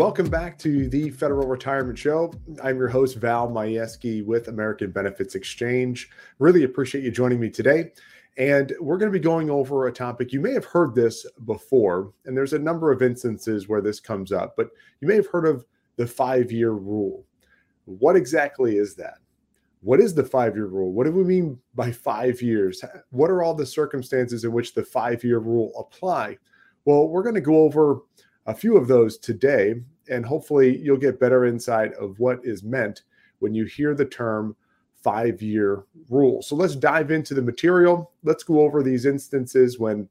Welcome back to the Federal Retirement Show. I'm your host, Val Majewski with American Benefits Exchange. Really appreciate you joining me today. And we're going to be going over a topic. You may have heard this before, and there's a number of instances where this comes up, but you may have heard of the five year rule. What exactly is that? What is the five year rule? What do we mean by five years? What are all the circumstances in which the five year rule apply? Well, we're going to go over a few of those today, and hopefully you'll get better insight of what is meant when you hear the term five year rule. So let's dive into the material. Let's go over these instances when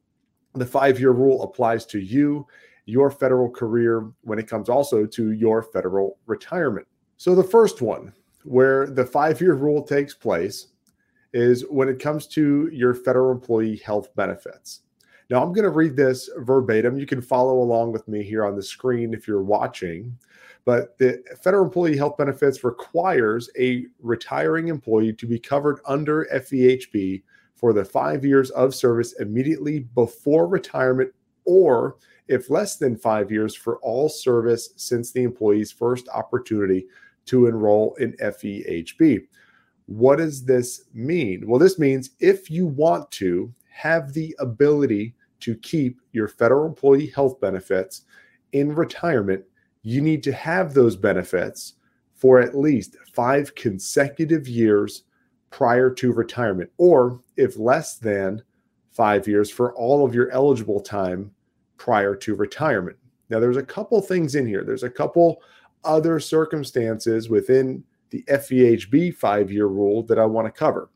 the five year rule applies to you, your federal career, when it comes also to your federal retirement. So the first one, where the five year rule takes place, is when it comes to your federal employee health benefits. Now, I'm going to read this verbatim. You can follow along with me here on the screen if you're watching. But the federal employee health benefits requires a retiring employee to be covered under FEHB for the five years of service immediately before retirement, or if less than five years, for all service since the employee's first opportunity to enroll in FEHB. What does this mean? Well, this means if you want to have the ability to keep your federal employee health benefits in retirement, you need to have those benefits for at least five consecutive years prior to retirement, or if less than five years for all of your eligible time prior to retirement. Now, there's a couple things in here. There's a couple other circumstances within the FEHB five year rule that I want to cover.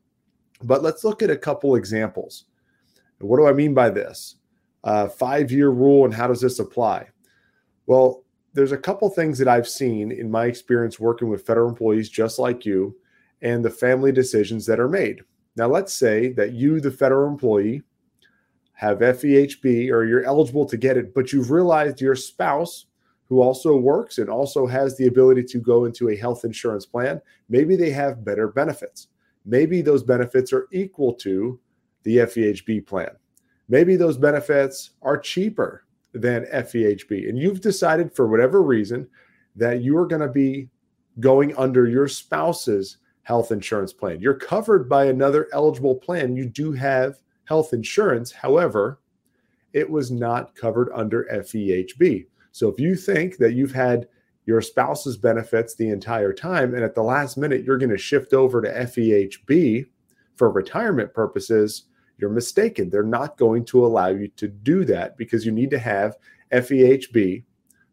But let's look at a couple examples. What do I mean by this? Uh, five year rule and how does this apply? Well, there's a couple things that I've seen in my experience working with federal employees just like you and the family decisions that are made. Now, let's say that you, the federal employee, have FEHB or you're eligible to get it, but you've realized your spouse, who also works and also has the ability to go into a health insurance plan, maybe they have better benefits. Maybe those benefits are equal to the FEHB plan. Maybe those benefits are cheaper than FEHB, and you've decided for whatever reason that you are going to be going under your spouse's health insurance plan. You're covered by another eligible plan. You do have health insurance. However, it was not covered under FEHB. So if you think that you've had your spouse's benefits the entire time and at the last minute you're going to shift over to FEHB for retirement purposes, you're mistaken. They're not going to allow you to do that because you need to have FEHB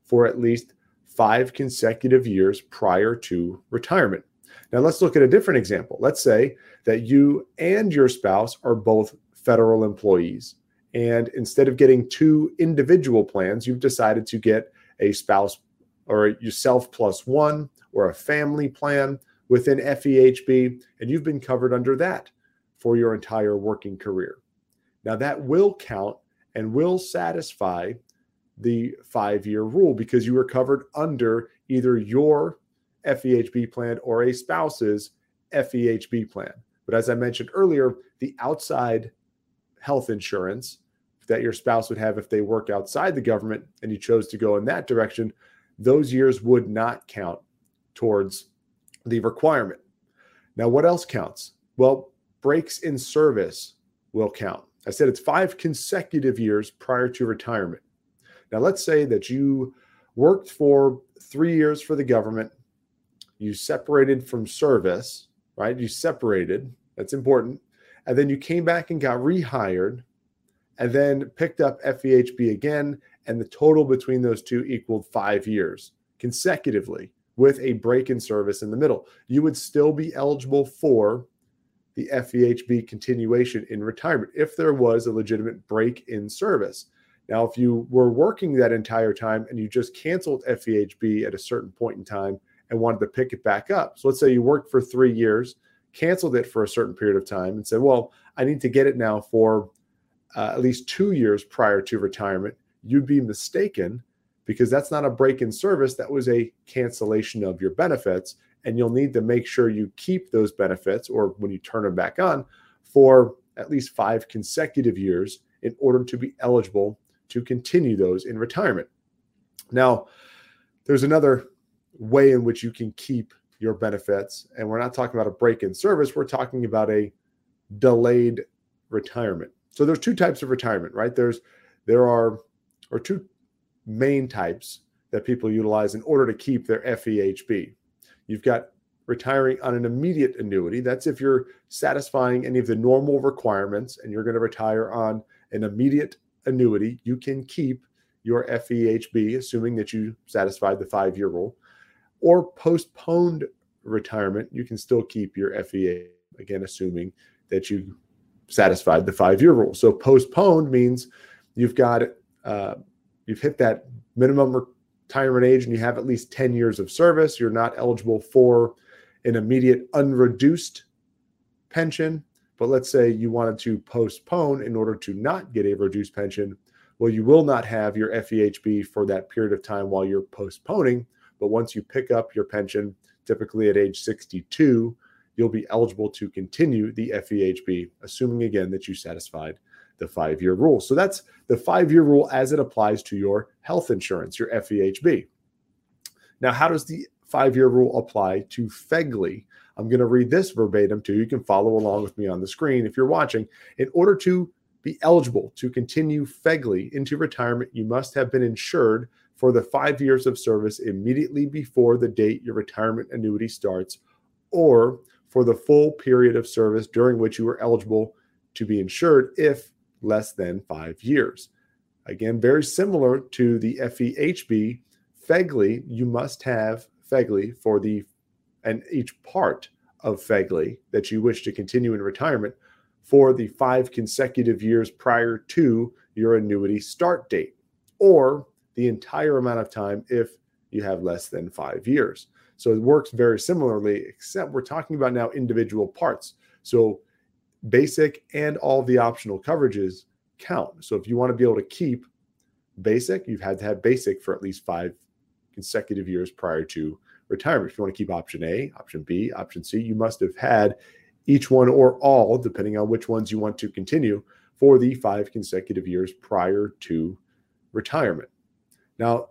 for at least five consecutive years prior to retirement. Now, let's look at a different example. Let's say that you and your spouse are both federal employees. And instead of getting two individual plans, you've decided to get a spouse or yourself plus one or a family plan within FEHB, and you've been covered under that for your entire working career. Now, that will count and will satisfy the five year rule because you were covered under either your FEHB plan or a spouse's FEHB plan. But as I mentioned earlier, the outside health insurance that your spouse would have if they work outside the government and you chose to go in that direction, those years would not count towards the requirement. Now, what else counts? Well, breaks in service will count. I said it's five consecutive years prior to retirement. Now, let's say that you worked for three years for the government, you separated from service, right? You separated, that's important. And then you came back and got rehired and then picked up FEHB again. And the total between those two equaled five years consecutively with a break in service in the middle. You would still be eligible for the FEHB continuation in retirement if there was a legitimate break in service. Now, if you were working that entire time and you just canceled FEHB at a certain point in time and wanted to pick it back up, so let's say you worked for three years, canceled it for a certain period of time, and said, Well, I need to get it now for uh, at least two years prior to retirement, you'd be mistaken because that's not a break in service. That was a cancellation of your benefits and you'll need to make sure you keep those benefits or when you turn them back on for at least five consecutive years in order to be eligible to continue those in retirement. Now, there's another way in which you can keep your benefits. And we're not talking about a break in service, we're talking about a delayed retirement. So there's two types of retirement, right? There's there are or two main types that people utilize in order to keep their FEHB. You've got retiring on an immediate annuity. That's if you're satisfying any of the normal requirements and you're going to retire on an immediate annuity, you can keep your FEHB, assuming that you satisfied the five year rule, or postponed retirement, you can still keep your FEA, again, assuming that you satisfied the five year rule. So postponed means you've got, uh, you've hit that minimum retirement age and you have at least 10 years of service. You're not eligible for an immediate unreduced pension. But let's say you wanted to postpone in order to not get a reduced pension. Well, you will not have your FEHB for that period of time while you're postponing. But once you pick up your pension, typically at age 62, you'll be eligible to continue the FEHB, assuming again that you satisfied the five year rule. So that's the five year rule as it applies to your health insurance, your FEHB. Now, how does the five year rule apply to FEGLI? I'm going to read this verbatim too. You can follow along with me on the screen if you're watching. In order to be eligible to continue FEGLI into retirement, you must have been insured for the five years of service immediately before the date your retirement annuity starts, or for the full period of service during which you are eligible to be insured if less than five years. Again, very similar to the FEHB, FEGLI, you must have FEGLI for the and each part of FEGLI that you wish to continue in retirement for the five consecutive years prior to your annuity start date, or the entire amount of time if you have less than five years. So it works very similarly, except we're talking about now individual parts. So basic and all the optional coverages count. So if you want to be able to keep basic, you've had to have basic for at least five consecutive years prior to retirement. If you want to keep option A, option B, option C, you must have had each one or all, depending on which ones you want to continue, for the five consecutive years prior to retirement. Now,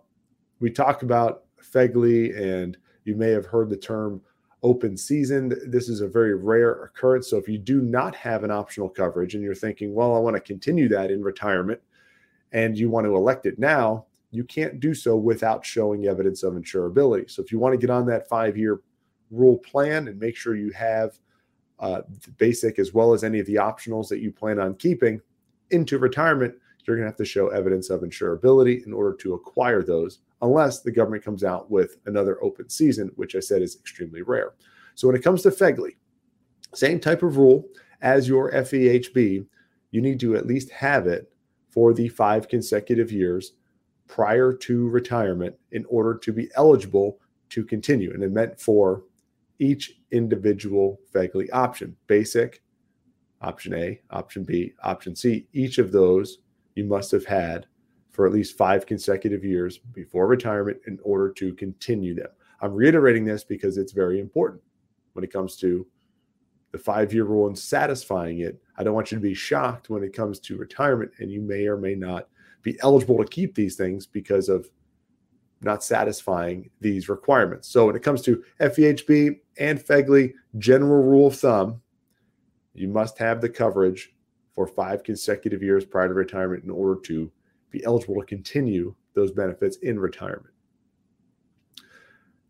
we talk about FEGLI, and you may have heard the term open season. This is a very rare occurrence. So, if you do not have an optional coverage and you're thinking, well, I want to continue that in retirement, and you want to elect it now, you can't do so without showing evidence of insurability. So if you want to get on that five year rule plan and make sure you have uh, basic as well as any of the optionals that you plan on keeping into retirement, you're going to have to show evidence of insurability in order to acquire those, unless the government comes out with another open season, which I said is extremely rare. So when it comes to FEGLI, same type of rule as your FEHB, you need to at least have it for the five consecutive years prior to retirement in order to be eligible to continue. And it meant for each individual FEGLI option basic, option A, option B, option C. Each of those you must have had for at least five consecutive years before retirement in order to continue them. I'm reiterating this because it's very important when it comes to the five year rule and satisfying it. I don't want you to be shocked when it comes to retirement and you may or may not be eligible to keep these things because of not satisfying these requirements. So when it comes to FEHB and FEGLI, general rule of thumb, you must have the coverage for five consecutive years prior to retirement in order to be eligible to continue those benefits in retirement.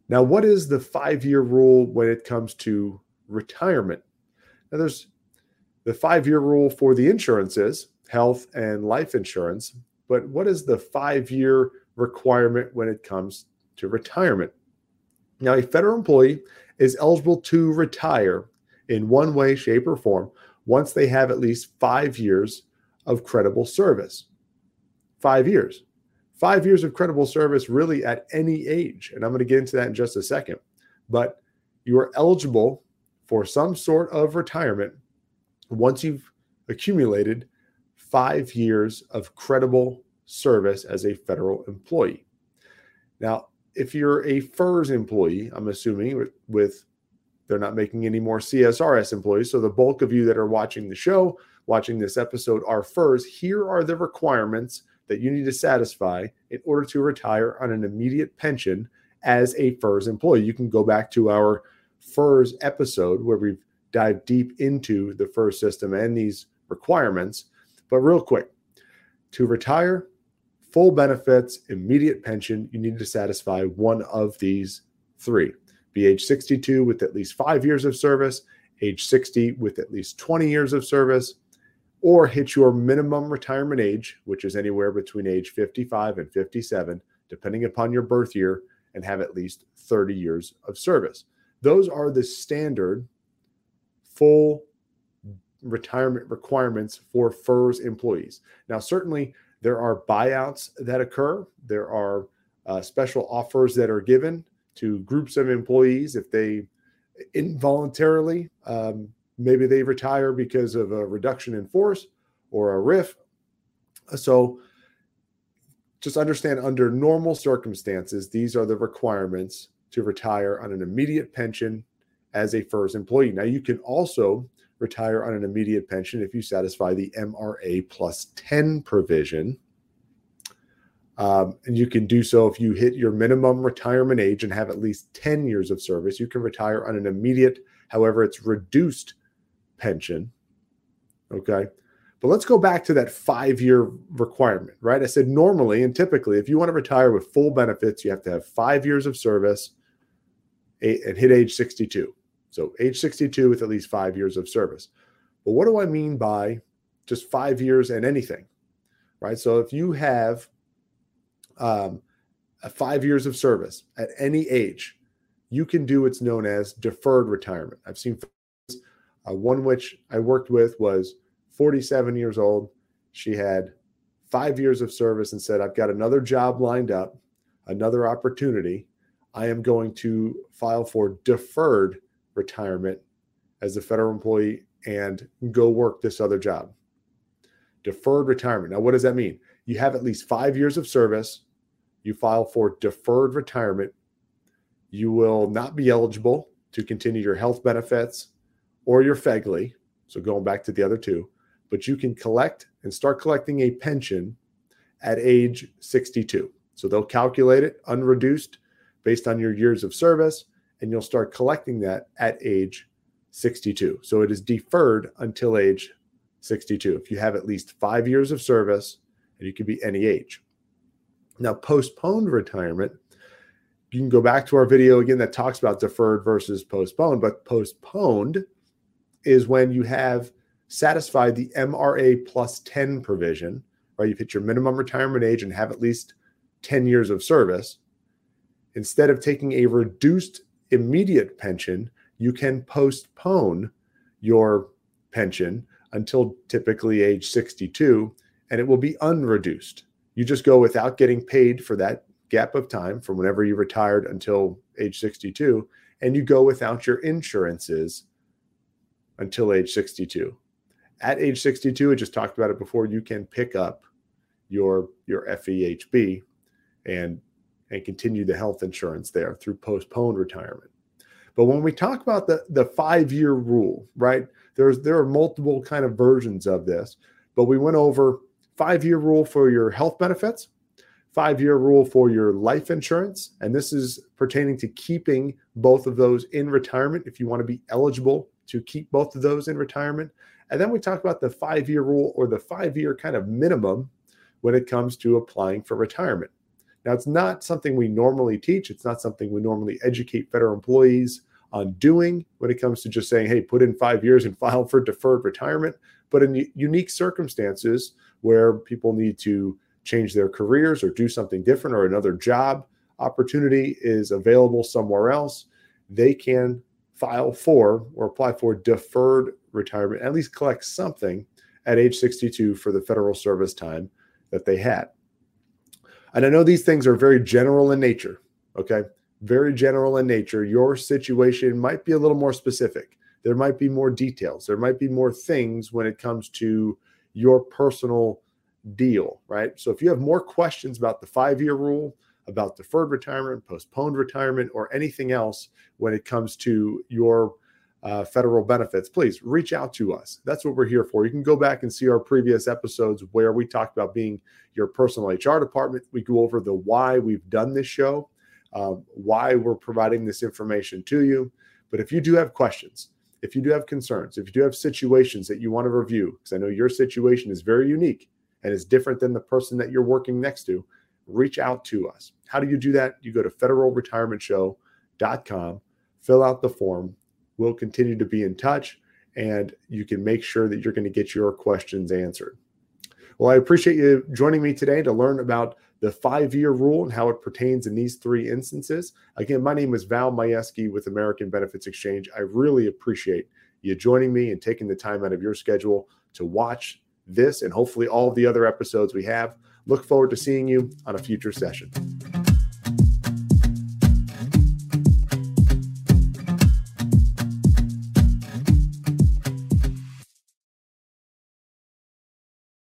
Now, what is the five year rule when it comes to retirement? Now, there's the five year rule for the insurances, health and life insurance, but what is the five year requirement when it comes to retirement? Now, a federal employee is eligible to retire in one way, shape, or form once they have at least five years of credible service. Five years. Five years of credible service, really at any age. And I'm going to get into that in just a second. But you are eligible for some sort of retirement once you've accumulated five years of credible service as a federal employee. Now, if you're a FERS employee, I'm assuming with, with they're not making any more CSRS employees. So the bulk of you that are watching the show, watching this episode are FERS. Here are the requirements that you need to satisfy in order to retire on an immediate pension as a FERS employee. You can go back to our FERS episode where we've dived deep into the FERS system and these requirements. But real quick, to retire, full benefits, immediate pension, you need to satisfy one of these three. Be age 62 with at least five years of service, age 60 with at least 20 years of service, or hit your minimum retirement age, which is anywhere between age 55 and 57, depending upon your birth year, and have at least 30 years of service. Those are the standard full retirement requirements for FERS employees. Now, certainly there are buyouts that occur, there are uh, special offers that are given to groups of employees if they involuntarily um, maybe they retire because of a reduction in force or a RIF. So just understand under normal circumstances, these are the requirements to retire on an immediate pension as a FERS employee. Now, you can also retire on an immediate pension if you satisfy the MRA plus 10 provision. Um, and you can do so if you hit your minimum retirement age and have at least 10 years of service. You can retire on an immediate, however, it's reduced pension. Okay. But let's go back to that five year requirement, right? I said normally and typically, if you want to retire with full benefits, you have to have five years of service and hit age 62. So, age 62 with at least five years of service. But what do I mean by just five years and anything, right? So, if you have um, five years of service at any age, you can do what's known as deferred retirement. I've seen uh, one which I worked with was 47 years old. She had five years of service and said, I've got another job lined up, another opportunity. I am going to file for deferred retirement as a federal employee and go work this other job. Deferred retirement. Now, what does that mean? You have at least five years of service. You file for deferred retirement. You will not be eligible to continue your health benefits or your FEGLI. So, going back to the other two, but you can collect and start collecting a pension at age 62. So they'll calculate it unreduced based on your years of service, and you'll start collecting that at age 62. So it is deferred until age 62. If you have at least five years of service, and you can be any age. Now, postponed retirement, you can go back to our video again that talks about deferred versus postponed, but postponed is when you have satisfied the MRA plus 10 provision, right? You've hit your minimum retirement age and have at least 10 years of service. Instead of taking a reduced immediate pension, you can postpone your pension until typically age 62 and it will be unreduced. You just go without getting paid for that gap of time from whenever you retired until age 62 and you go without your insurances until age 62 at age 62, I just talked about it before, you can pick up your your FEHB and and continue the health insurance there through postponed retirement. But when we talk about the the 5-year rule, right? There's there are multiple kind of versions of this, but we went over 5-year rule for your health benefits, 5-year rule for your life insurance, and this is pertaining to keeping both of those in retirement if you want to be eligible to keep both of those in retirement. And then we talk about the five year rule or the five year kind of minimum when it comes to applying for retirement. Now, it's not something we normally teach, it's not something we normally educate federal employees on doing when it comes to just saying, hey, put in five years and file for deferred retirement. But in unique circumstances where people need to change their careers or do something different or another job opportunity is available somewhere else, they can file for or apply for deferred retirement, at least collect something at age 62 for the federal service time that they had. And I know these things are very general in nature, okay? Very general in nature. Your situation might be a little more specific. There might be more details. There might be more things when it comes to your personal deal, right? So if you have more questions about the five year rule, about deferred retirement, postponed retirement, or anything else when it comes to your uh, federal benefits, please reach out to us. That's what we're here for. You can go back and see our previous episodes where we talked about being your personal HR department. We go over the why we've done this show, um, why we're providing this information to you. But if you do have questions, if you do have concerns, if you do have situations that you want to review, because I know your situation is very unique and is different than the person that you're working next to, reach out to us. How do you do that? You go to federalretirementshow.com, fill out the form. We'll continue to be in touch and you can make sure that you're going to get your questions answered. Well, I appreciate you joining me today to learn about the five year rule and how it pertains in these three instances. Again, my name is Val Majewski with American Benefits Exchange. I really appreciate you joining me and taking the time out of your schedule to watch this and hopefully all of the other episodes we have. Look forward to seeing you on a future session.